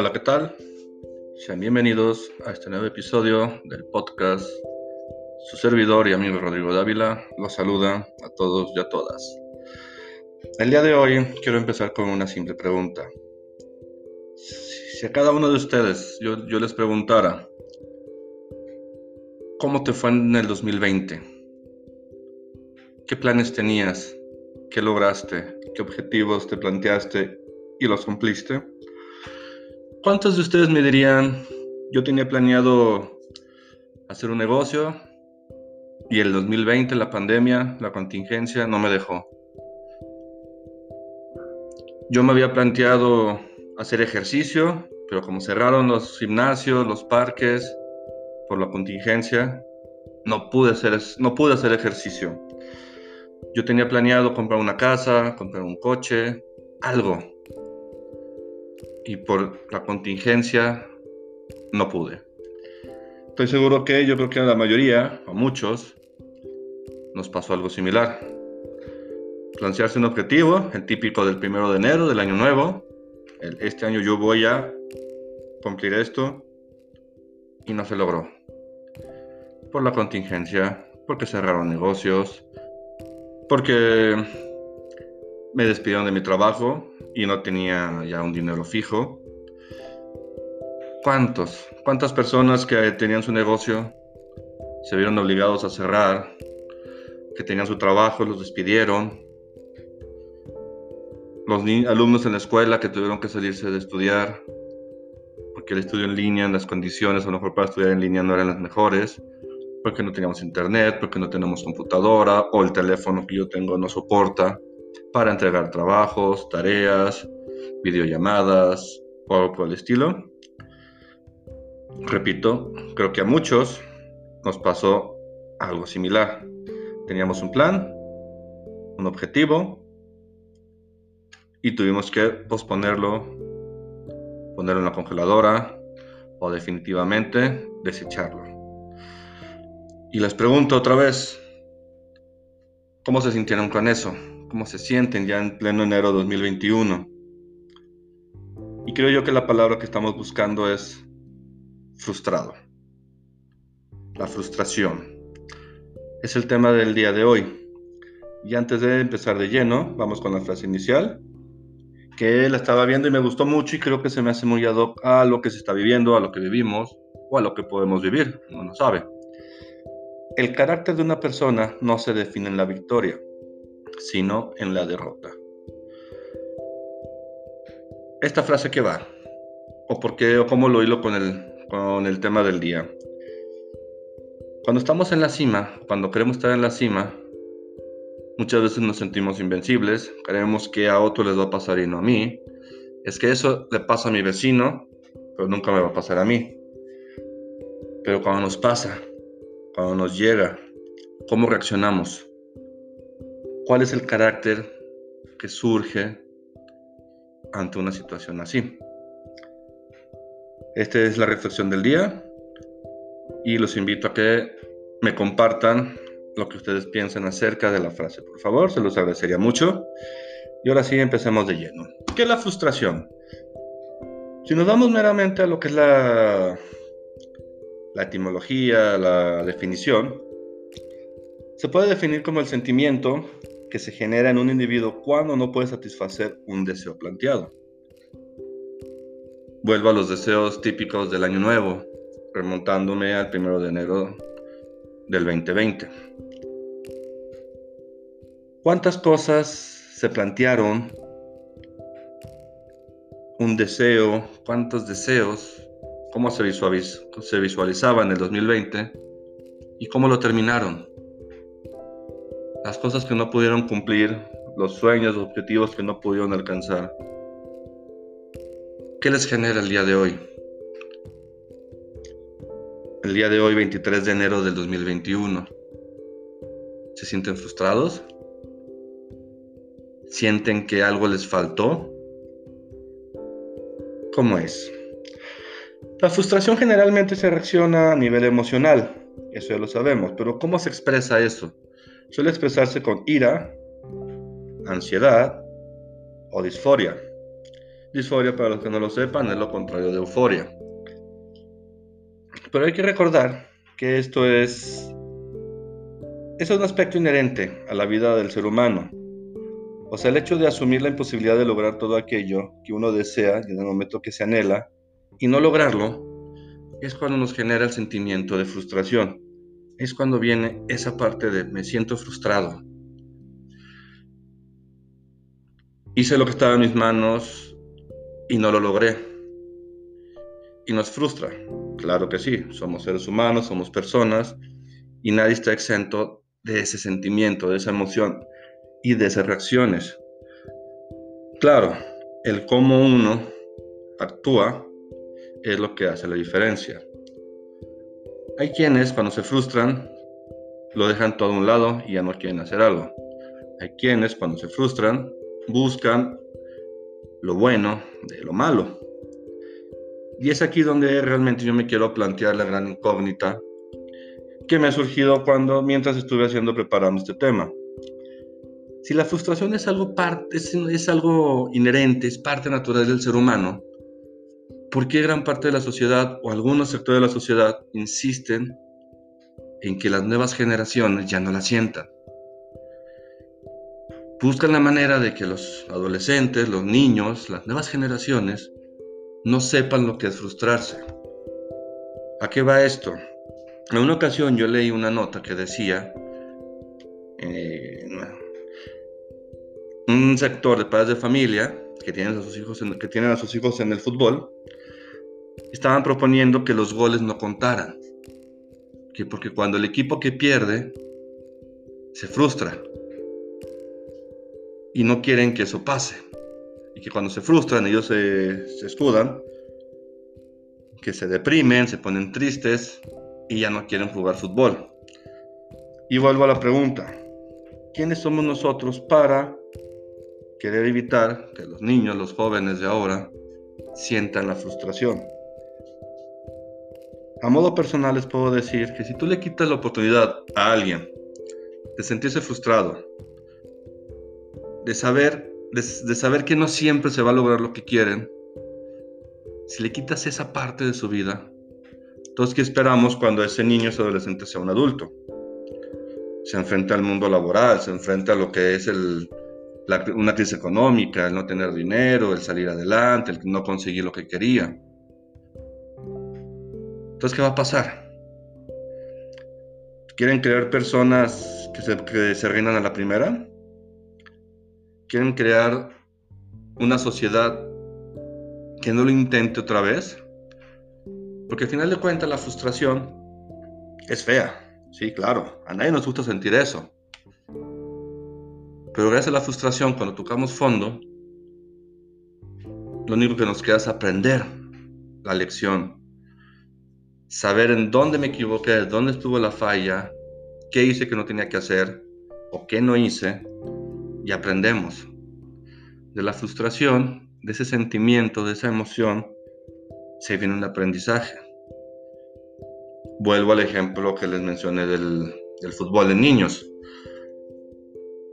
Hola, ¿qué tal? Sean bienvenidos a este nuevo episodio del podcast. Su servidor y amigo Rodrigo Dávila los saluda a todos y a todas. El día de hoy quiero empezar con una simple pregunta. Si a cada uno de ustedes yo, yo les preguntara, ¿cómo te fue en el 2020? ¿Qué planes tenías? ¿Qué lograste? ¿Qué objetivos te planteaste y los cumpliste? ¿Cuántos de ustedes me dirían, yo tenía planeado hacer un negocio y el 2020, la pandemia, la contingencia, no me dejó? Yo me había planteado hacer ejercicio, pero como cerraron los gimnasios, los parques, por la contingencia, no pude hacer, no pude hacer ejercicio. Yo tenía planeado comprar una casa, comprar un coche, algo. Y por la contingencia no pude. Estoy seguro que yo creo que a la mayoría, a muchos, nos pasó algo similar. Plantearse un objetivo, el típico del primero de enero del año nuevo. este año yo voy a cumplir esto y no se logró. Por la contingencia, porque cerraron negocios, porque me despidieron de mi trabajo y no tenía ya un dinero fijo. ¿Cuántos? ¿Cuántas personas que tenían su negocio se vieron obligados a cerrar? Que tenían su trabajo, los despidieron. Los alumnos en la escuela que tuvieron que salirse de estudiar porque el estudio en línea, las condiciones a lo mejor para estudiar en línea no eran las mejores porque no teníamos internet, porque no tenemos computadora o el teléfono que yo tengo no soporta para entregar trabajos, tareas, videollamadas o algo por el estilo. Repito, creo que a muchos nos pasó algo similar. Teníamos un plan, un objetivo y tuvimos que posponerlo, ponerlo en la congeladora o definitivamente desecharlo. Y les pregunto otra vez, ¿cómo se sintieron con eso? ¿Cómo se sienten ya en pleno enero de 2021? Y creo yo que la palabra que estamos buscando es frustrado. La frustración. Es el tema del día de hoy. Y antes de empezar de lleno, vamos con la frase inicial, que la estaba viendo y me gustó mucho y creo que se me hace muy ad hoc a lo que se está viviendo, a lo que vivimos o a lo que podemos vivir, no sabe. El carácter de una persona no se define en la victoria, sino en la derrota. Esta frase que va, o por qué, o cómo lo hilo con el, con el tema del día. Cuando estamos en la cima, cuando queremos estar en la cima, muchas veces nos sentimos invencibles, creemos que a otro les va a pasar y no a mí. Es que eso le pasa a mi vecino, pero nunca me va a pasar a mí. Pero cuando nos pasa, cuando nos llega, cómo reaccionamos, cuál es el carácter que surge ante una situación así. Esta es la reflexión del día y los invito a que me compartan lo que ustedes piensan acerca de la frase. Por favor, se los agradecería mucho. Y ahora sí, empecemos de lleno. ¿Qué es la frustración? Si nos vamos meramente a lo que es la la etimología, la definición, se puede definir como el sentimiento que se genera en un individuo cuando no puede satisfacer un deseo planteado. Vuelvo a los deseos típicos del año nuevo, remontándome al primero de enero del 2020. ¿Cuántas cosas se plantearon? Un deseo, cuántos deseos cómo se, se visualizaba en el 2020 y cómo lo terminaron. Las cosas que no pudieron cumplir, los sueños, los objetivos que no pudieron alcanzar. ¿Qué les genera el día de hoy? El día de hoy, 23 de enero del 2021. ¿Se sienten frustrados? ¿Sienten que algo les faltó? ¿Cómo es? La frustración generalmente se reacciona a nivel emocional, eso ya lo sabemos, pero ¿cómo se expresa eso? Suele expresarse con ira, ansiedad o disforia. Disforia, para los que no lo sepan, es lo contrario de euforia. Pero hay que recordar que esto es, es un aspecto inherente a la vida del ser humano. O sea, el hecho de asumir la imposibilidad de lograr todo aquello que uno desea y en el momento que se anhela y no lograrlo, es cuando nos genera el sentimiento de frustración. Es cuando viene esa parte de me siento frustrado. Hice lo que estaba en mis manos y no lo logré. Y nos frustra. Claro que sí, somos seres humanos, somos personas y nadie está exento de ese sentimiento, de esa emoción y de esas reacciones. Claro, el cómo uno actúa es lo que hace la diferencia. Hay quienes cuando se frustran lo dejan todo a un lado y ya no quieren hacer algo. Hay quienes cuando se frustran buscan lo bueno de lo malo. Y es aquí donde realmente yo me quiero plantear la gran incógnita que me ha surgido cuando mientras estuve haciendo preparando este tema. Si la frustración es algo parte es algo inherente, es parte natural del ser humano, ¿Por qué gran parte de la sociedad o algunos sectores de la sociedad insisten en que las nuevas generaciones ya no la sientan? Buscan la manera de que los adolescentes, los niños, las nuevas generaciones no sepan lo que es frustrarse. ¿A qué va esto? En una ocasión yo leí una nota que decía, eh, un sector de padres de familia que tienen a sus hijos que tienen a sus hijos en el fútbol estaban proponiendo que los goles no contaran. Que porque cuando el equipo que pierde se frustra y no quieren que eso pase. Y que cuando se frustran ellos se, se escudan, que se deprimen, se ponen tristes y ya no quieren jugar fútbol. Y vuelvo a la pregunta, ¿quiénes somos nosotros para querer evitar que los niños, los jóvenes de ahora, sientan la frustración? A modo personal les puedo decir que si tú le quitas la oportunidad a alguien de sentirse frustrado, de saber, de, saber que no siempre se va a lograr lo que quieren, si le quitas esa parte de su vida, entonces ¿qué esperamos cuando ese niño, ese adolescente sea un adulto? Se enfrenta al mundo laboral, se enfrenta a lo que es una crisis económica, el no tener dinero, el salir adelante, el no conseguir lo que quería. Entonces, ¿qué va a pasar? ¿Quieren crear personas que se, que se reinan a la primera? ¿Quieren crear una sociedad que no lo intente otra vez? Porque al final de cuentas la frustración es fea. Sí, claro, a nadie nos gusta sentir eso. Pero gracias a la frustración, cuando tocamos fondo, lo único que nos queda es aprender la lección saber en dónde me equivoqué, dónde estuvo la falla, qué hice que no tenía que hacer o qué no hice, y aprendemos. De la frustración, de ese sentimiento, de esa emoción, se viene un aprendizaje. Vuelvo al ejemplo que les mencioné del, del fútbol de niños.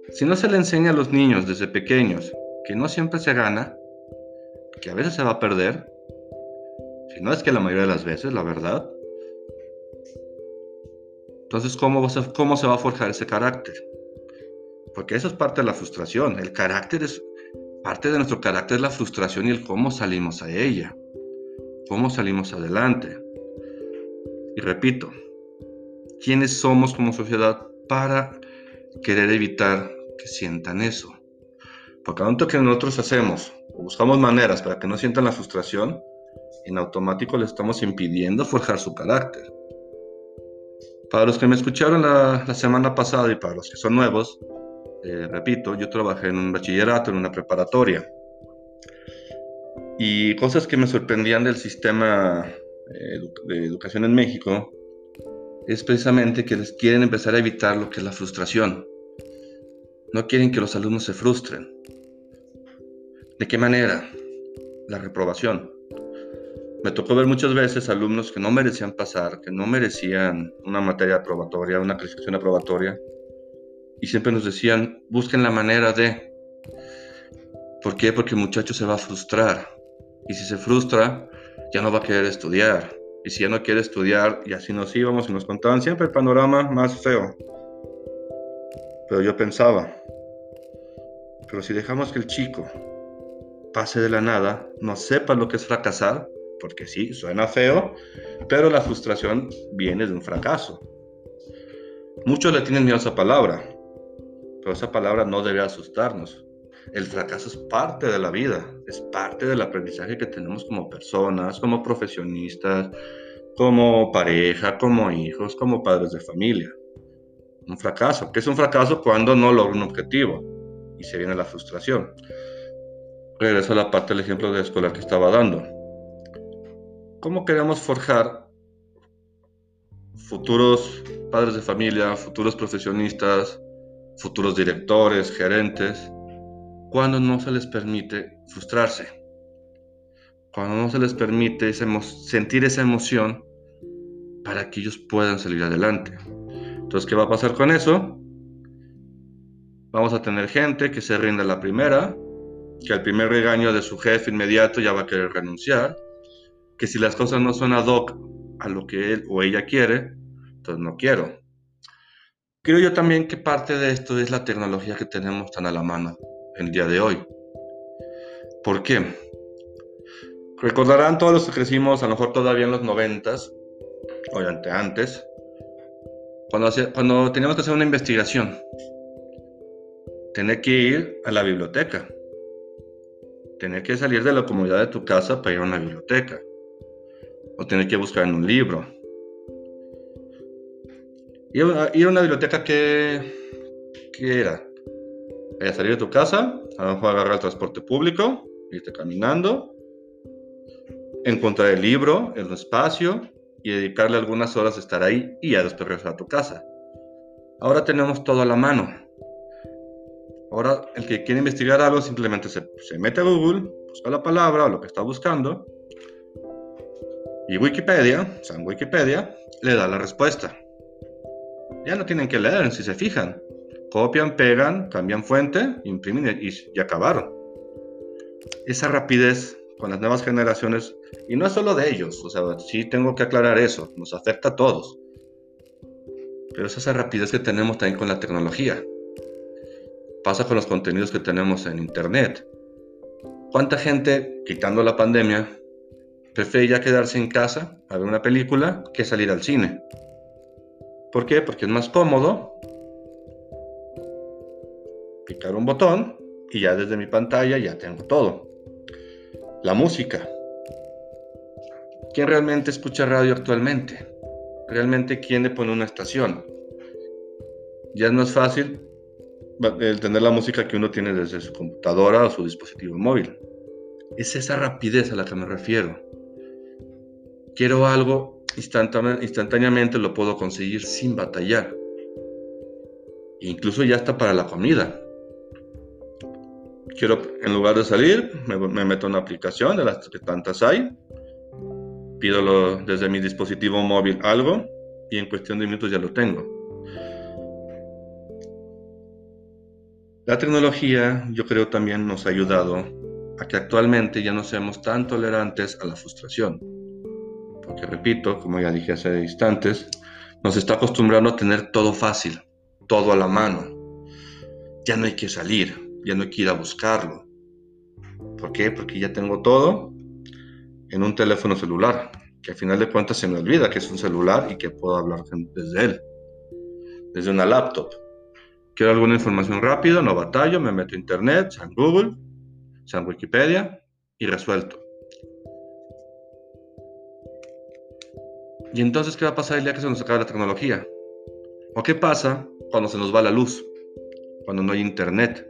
Si no se le enseña a los niños desde pequeños que no siempre se gana, que a veces se va a perder, no es que la mayoría de las veces, la verdad. Entonces, ¿cómo, ¿cómo se va a forjar ese carácter? Porque eso es parte de la frustración. El carácter es, parte de nuestro carácter es la frustración y el cómo salimos a ella. Cómo salimos adelante. Y repito, ¿quiénes somos como sociedad para querer evitar que sientan eso? Porque tanto que nosotros hacemos, buscamos maneras para que no sientan la frustración, en automático le estamos impidiendo forjar su carácter. Para los que me escucharon la, semana pasada y para los que son nuevos, eh, repito, yo trabajé en un bachillerato, en una preparatoria. Y cosas que me sorprendían del sistema eh, de educación en México es precisamente que les quieren empezar a evitar lo que es la frustración. No quieren que los alumnos se frustren. ¿De qué manera? La reprobación. Me tocó ver muchas veces alumnos que no merecían pasar, que no merecían una materia aprobatoria, una calificación aprobatoria, y siempre nos decían, busquen la manera de... ¿Por qué? Porque el muchacho se va a frustrar. Y si se frustra, ya no va a querer estudiar. Y si ya no quiere estudiar, y así nos íbamos y nos contaban siempre el panorama más feo. Pero yo pensaba, pero si dejamos que el chico pase de la nada, no sepa lo que es fracasar, porque sí, suena feo, pero la frustración viene de un fracaso. Muchos le tienen miedo a esa palabra, pero esa palabra no debe asustarnos. El fracaso es parte de la vida, es parte del aprendizaje que tenemos como personas, como profesionistas, como pareja, como hijos, como padres de familia. Un fracaso, que es un fracaso cuando no logra un objetivo y se viene la frustración. Regreso a la parte del ejemplo de escolar que estaba dando. ¿Cómo queremos forjar futuros padres de familia, futuros profesionistas, futuros directores, gerentes, cuando no se les permite frustrarse? Cuando no se les permite sentir esa emoción para que ellos puedan salir adelante. Entonces, ¿qué va a pasar con eso? Vamos a tener gente que se rinda la primera, que al primer regaño de su jefe inmediato ya va a querer renunciar, que si las cosas no son ad hoc a lo que él o ella quiere, entonces no quiero. Creo yo también que parte de esto es la tecnología que tenemos tan a la mano el día de hoy. ¿Por qué? Recordarán todos los que crecimos, a lo mejor todavía en los noventas, o antes, cuando, cuando teníamos que hacer una investigación, tener que ir a la biblioteca tener que salir de la comodidad de tu casa para ir a una biblioteca. O tener que buscar en un libro. Ir a una biblioteca que, ¿qué era? a salir de tu casa, a lo mejor agarrar el transporte público, irte caminando, encontrar el libro un espacio y dedicarle algunas horas a estar ahí y ya después a tu casa. Ahora tenemos todo a la mano. Ahora, el que quiere investigar algo simplemente se, mete a Google, busca la palabra o lo que está buscando, y Wikipedia, en Wikipedia, le da la respuesta. Ya no tienen que leer, si se fijan. Copian, pegan, cambian fuente, imprimen y, y acabaron. Esa rapidez con las nuevas generaciones, y no es solo de ellos, o sea, sí tengo que aclarar eso, nos afecta a todos. Pero es esa rapidez que tenemos también con la tecnología pasa con los contenidos que tenemos en Internet. ¿Cuánta gente, quitando la pandemia, prefiere quedarse en casa a ver una película que salir al cine? ¿Por qué? Porque es más cómodo picar un botón y ya desde mi pantalla ya tengo todo. La música. ¿Quién realmente escucha radio actualmente? ¿Realmente quién le pone una estación? Ya es más fácil tener la música que uno tiene desde su computadora o su dispositivo móvil. Es esa rapidez a la que me refiero. Quiero algo, instantáneamente lo puedo conseguir sin batallar. Incluso ya está para la comida. Quiero, en lugar de salir, me, me meto en una aplicación de las que tantas hay, pido desde mi dispositivo móvil algo y en cuestión de minutos ya lo tengo. La tecnología, yo creo, también nos ha ayudado a que actualmente ya no seamos tan tolerantes a la frustración. Porque, repito, como ya dije hace instantes, nos está acostumbrando a tener todo fácil, todo a la mano. Ya no hay que salir, ya no hay que ir a buscarlo. ¿Por qué? Porque ya tengo todo en un teléfono celular, que al final de cuentas se me olvida que es un celular y que puedo hablar desde él, desde una laptop. Quiero alguna información rápida, no batallo, me meto a internet, en Google, en Wikipedia y resuelto. ¿Y entonces qué va a pasar el día que se nos acabe la tecnología? ¿O qué pasa cuando se nos va la luz? Cuando no hay internet.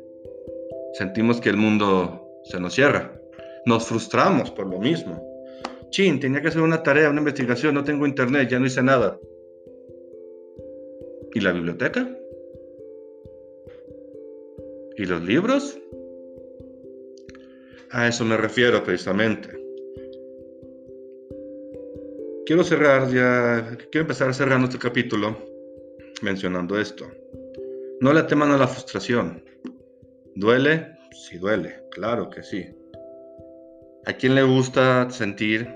Sentimos que el mundo se nos cierra. Nos frustramos por lo mismo. Chin, tenía que hacer una tarea, una investigación, no tengo internet, ya no hice nada. ¿Y la biblioteca? ¿Y los libros? A eso me refiero precisamente. Quiero cerrar ya, quiero empezar cerrando este capítulo mencionando esto. No le teman a la frustración. Duele, Sí duele, claro que sí. ¿A quién le gusta sentir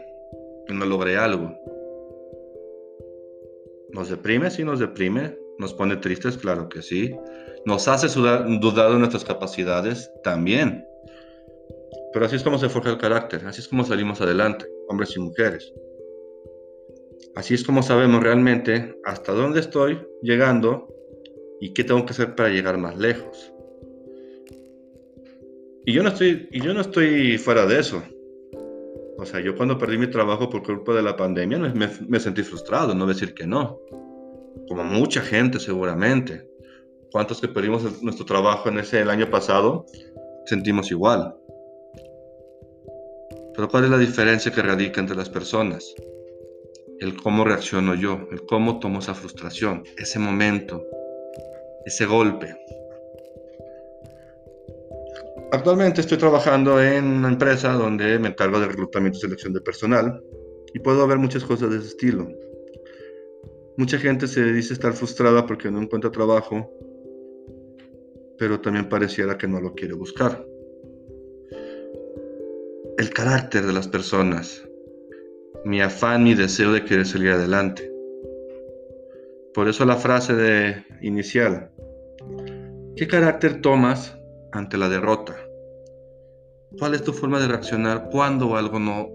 que no logré algo? ¿Nos deprime? Sí, nos deprime. ¿Nos pone tristes? Claro que sí. ¿Nos hace dudar de nuestras capacidades? También. Pero así es como se forja el carácter, así es como salimos adelante, hombres y mujeres. Así es como sabemos realmente hasta dónde estoy llegando y qué tengo que hacer para llegar más lejos. Y yo no estoy, y yo no estoy fuera de eso. O sea, yo cuando perdí mi trabajo por culpa de la pandemia me, me sentí frustrado, no decir que no. Como mucha gente seguramente. ¿Cuántos que perdimos nuestro trabajo en ese el año pasado sentimos igual? Pero ¿cuál es la diferencia que radica entre las personas? El cómo reacciono yo, el cómo tomo esa frustración, ese momento, ese golpe. Actualmente estoy trabajando en una empresa donde me encargo de reclutamiento y selección de personal y puedo ver muchas cosas de ese estilo. Mucha gente se dice estar frustrada porque no encuentra trabajo, pero también pareciera que no lo quiere buscar el carácter de las personas, mi afán, mi deseo de querer salir adelante. Por eso la frase de inicial, ¿qué carácter tomas ante la derrota? ¿Cuál es tu forma de reaccionar cuando algo no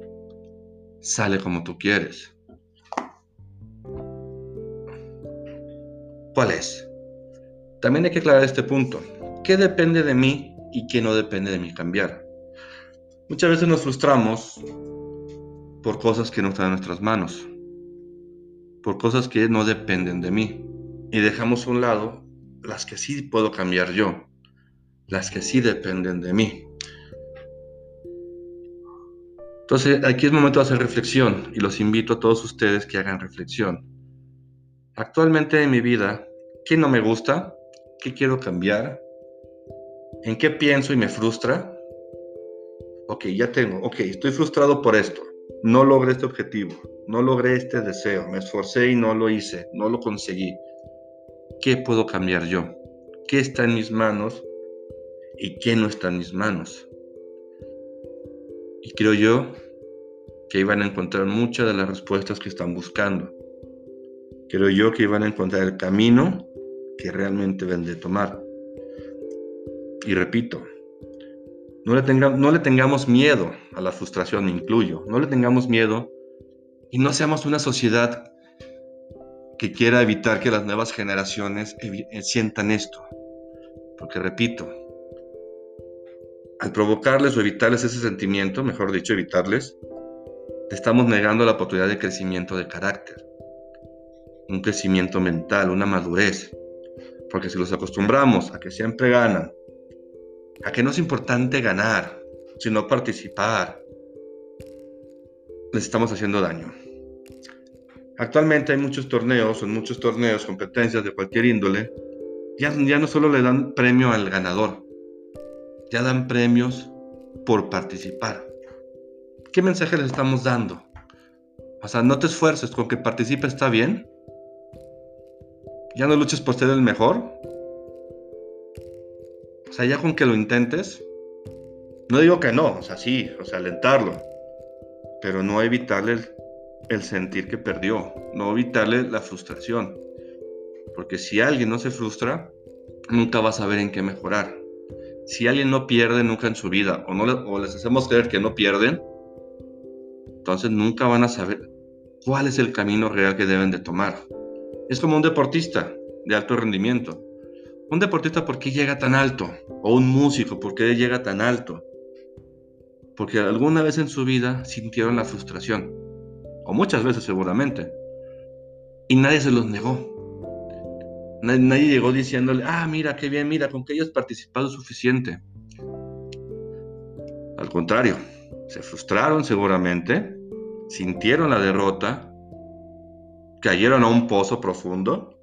sale como tú quieres? ¿Cuál es? También hay que aclarar este punto. ¿Qué depende de mí y qué no depende de mí cambiar? Muchas veces nos frustramos por cosas que no están en nuestras manos, por cosas que no dependen de mí, y dejamos a un lado las que sí puedo cambiar yo, las que sí dependen de mí. Entonces, aquí es momento de hacer reflexión y los invito a todos ustedes que hagan reflexión. Actualmente en mi vida, ¿qué no me gusta? ¿Qué quiero cambiar? ¿En qué pienso y me frustra? ok, ya tengo, ok, estoy frustrado por esto, no logré este objetivo, no logré este deseo, me esforcé y no lo hice, no lo conseguí. ¿Qué puedo cambiar yo? ¿Qué está en mis manos y qué no está en mis manos? Y creo yo que iban a encontrar muchas de las respuestas que están buscando. Creo yo que iban a encontrar el camino que realmente ven de tomar. Y repito, no le, tengamos miedo a la frustración, incluyo. No le tengamos miedo y no seamos una sociedad que quiera evitar que las nuevas generaciones eh, sientan esto. Porque repito, al provocarles o evitarles ese sentimiento, mejor dicho, evitarles, estamos negando la oportunidad de crecimiento de carácter, un crecimiento mental, una madurez. Porque si los acostumbramos a que siempre ganan, a que no es importante ganar, sino participar, les estamos haciendo daño. Actualmente hay muchos torneos, son muchos torneos, competencias de cualquier índole, ya, ya no solo le dan premio al ganador, ya dan premios por participar. ¿Qué mensaje les estamos dando? O sea, no te esfuerces, con que participe está bien. Ya no luches por ser el mejor, sea, ya con que lo intentes, no digo que no, o sea, sí, o sea, alentarlo, pero no evitarle el, sentir que perdió, no evitarle la frustración. Porque si alguien no se frustra, nunca va a saber en qué mejorar. Si alguien no pierde nunca en su vida, o, no o les hacemos creer que no pierden, entonces nunca van a saber cuál es el camino real que deben de tomar. Es como un deportista de alto rendimiento. Un deportista, ¿por qué llega tan alto? O un músico, ¿por qué llega tan alto? Porque alguna vez en su vida sintieron la frustración, o muchas veces seguramente, y nadie se los negó. Nadie, llegó diciéndole, ah, mira, qué bien, mira, con que hayas participado suficiente. Al contrario, se frustraron seguramente, sintieron la derrota, cayeron a un pozo profundo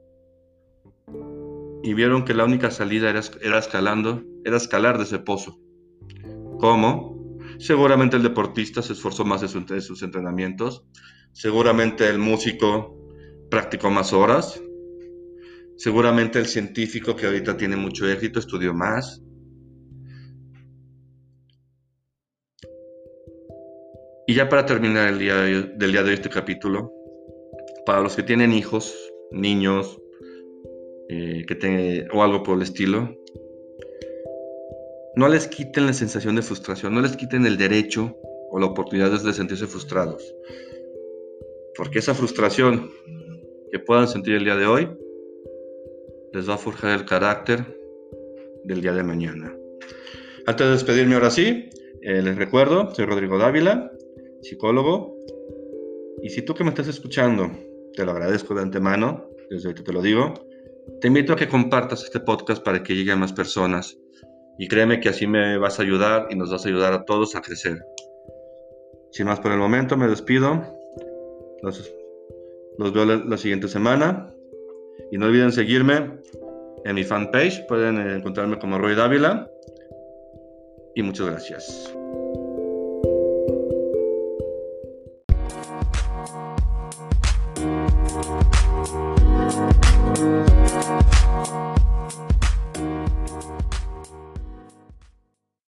y vieron que la única salida era, era escalando, era escalar de ese pozo. ¿Cómo? Seguramente el deportista se esforzó más en de sus entrenamientos, seguramente el músico practicó más horas, seguramente el científico que ahorita tiene mucho éxito estudió más. Y ya para terminar el día de, del día de este capítulo, para los que tienen hijos, niños, eh, que o algo por el estilo, no les quiten la sensación de frustración, no les quiten el derecho o la oportunidad de sentirse frustrados. Porque esa frustración que puedan sentir el día de hoy les va a forjar el carácter del día de mañana. Antes de despedirme ahora sí, eh, les recuerdo, soy Rodrigo Dávila, psicólogo, y si tú que me estás escuchando, te lo agradezco de antemano, desde ahorita te lo digo, te invito a que compartas este podcast para que llegue a más personas. Y créeme que así me vas a ayudar y nos vas a ayudar a todos a crecer. Sin más por el momento, me despido. Los, los veo la, la siguiente semana. Y no olviden seguirme en mi fanpage. Pueden encontrarme como Roy Dávila. Y muchas gracias.